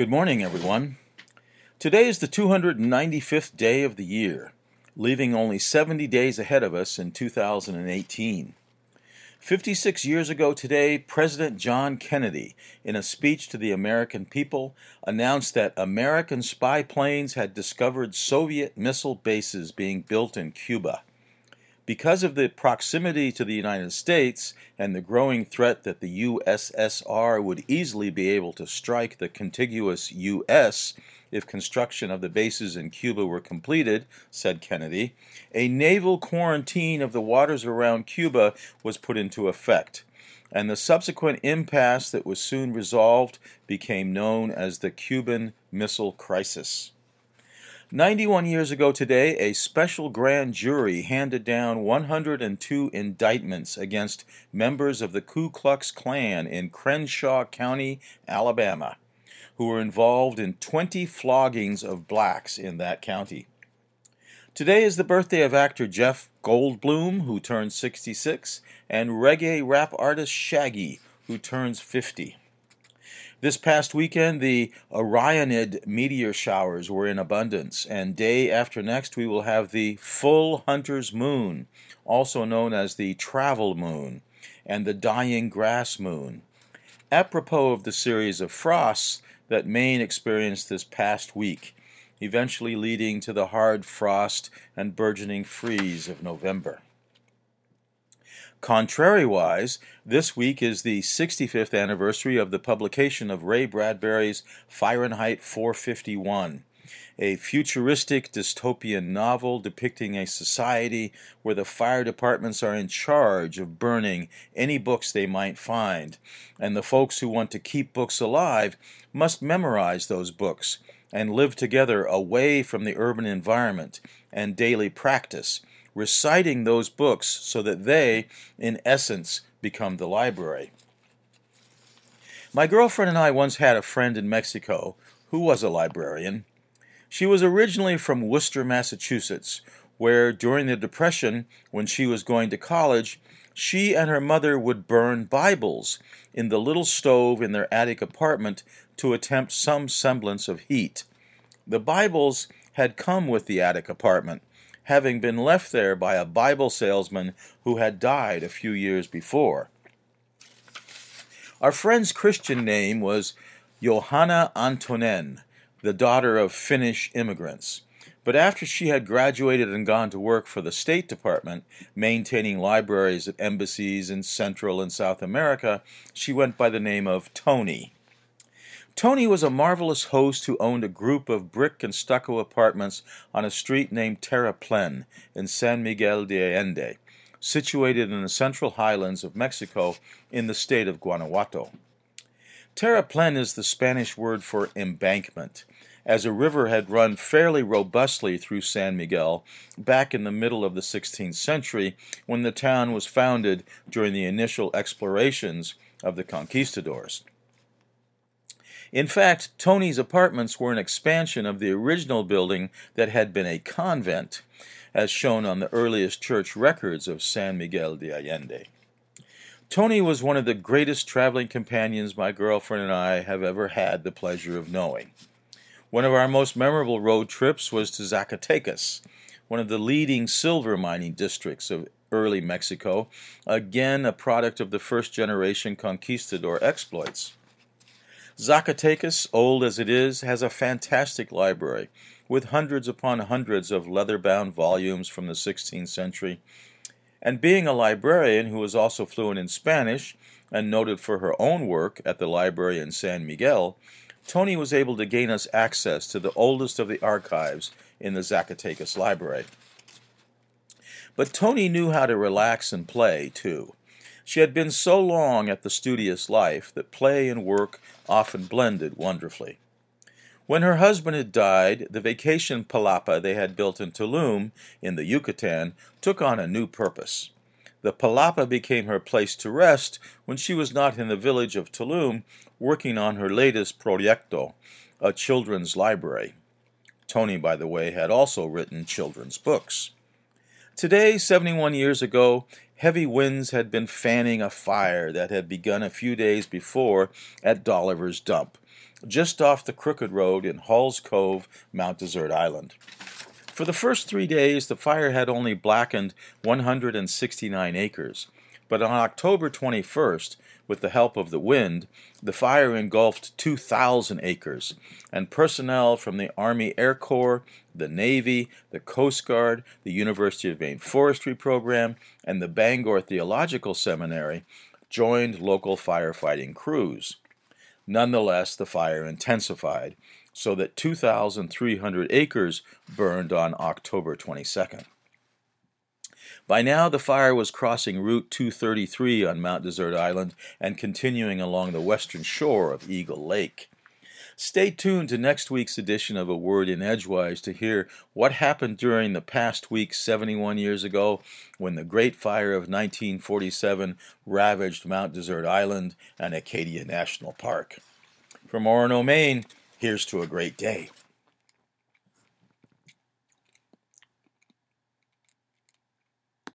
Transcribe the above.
Good morning, everyone. Today is the 295th day of the year, leaving only 70 days ahead of us in 2018. 56 years ago today, President John Kennedy, in a speech to the American people, announced that American spy planes had discovered Soviet missile bases being built in Cuba. Because of the proximity to the United States and the growing threat that the USSR would easily be able to strike the contiguous U.S. if construction of the bases in Cuba were completed, said Kennedy, a naval quarantine of the waters around Cuba was put into effect, and the subsequent impasse that was soon resolved became known as the Cuban Missile Crisis. 91 years ago today, a special grand jury handed down 102 indictments against members of the Ku Klux Klan in Crenshaw County, Alabama, who were involved in 20 floggings of blacks in that county. Today is the birthday of actor Jeff Goldblum, who turns 66, and reggae rap artist Shaggy, who turns 50. This past weekend, the Orionid meteor showers were in abundance, and day after next, we will have the full hunter's moon, also known as the travel moon, and the dying grass moon. Apropos of the series of frosts that Maine experienced this past week, eventually leading to the hard frost and burgeoning freeze of November. Contrariwise, this week is the 65th anniversary of the publication of Ray Bradbury's Fahrenheit 451, a futuristic dystopian novel depicting a society where the fire departments are in charge of burning any books they might find, and the folks who want to keep books alive must memorize those books and live together away from the urban environment and daily practice reciting those books so that they, in essence, become the library. My girlfriend and I once had a friend in Mexico who was a librarian. She was originally from Worcester, Massachusetts, where during the Depression, when she was going to college, she and her mother would burn Bibles in the little stove in their attic apartment to attempt some semblance of heat. The Bibles had come with the attic apartment, having been left there by a Bible salesman who had died a few years before. Our friend's Christian name was Johanna Antonen, the daughter of Finnish immigrants. But after she had graduated and gone to work for the State Department, maintaining libraries at embassies in Central and South America, she went by the name of Tony. Tony was a marvelous host who owned a group of brick and stucco apartments on a street named Terraplen in San Miguel de Allende, situated in the central highlands of Mexico in the state of Guanajuato. Terraplen is the Spanish word for embankment, as a river had run fairly robustly through San Miguel back in the middle of the 16th century when the town was founded during the initial explorations of the conquistadors. In fact, Tony's apartments were an expansion of the original building that had been a convent, as shown on the earliest church records of San Miguel de Allende. Tony was one of the greatest traveling companions my girlfriend and I have ever had the pleasure of knowing. One of our most memorable road trips was to Zacatecas, one of the leading silver mining districts of early Mexico, again a product of the first generation conquistador exploits. Zacatecas, old as it is, has a fantastic library with hundreds upon hundreds of leather bound volumes from the 16th century. And being a librarian who was also fluent in Spanish and noted for her own work at the library in San Miguel, Tony was able to gain us access to the oldest of the archives in the Zacatecas library. But Tony knew how to relax and play, too. She had been so long at the studious life that play and work often blended wonderfully. When her husband had died, the vacation palapa they had built in Tulum, in the Yucatan, took on a new purpose. The palapa became her place to rest when she was not in the village of Tulum working on her latest proyecto, a children's library. Tony, by the way, had also written children's books. Today, 71 years ago, heavy winds had been fanning a fire that had begun a few days before at Dolliver's Dump, just off the Crooked Road in Hull's Cove, Mount Desert Island. For the first three days, the fire had only blackened 169 acres, but on October 21st, with the help of the wind, the fire engulfed 2,000 acres, and personnel from the Army Air Corps, the Navy, the Coast Guard, the University of Maine Forestry Program, and the Bangor Theological Seminary joined local firefighting crews. Nonetheless, the fire intensified, so that 2,300 acres burned on October 22nd. By now, the fire was crossing Route 233 on Mount Desert Island and continuing along the western shore of Eagle Lake. Stay tuned to next week's edition of A Word in Edgewise to hear what happened during the past week 71 years ago when the Great Fire of 1947 ravaged Mount Desert Island and Acadia National Park. From Orono, Maine, here's to a great day.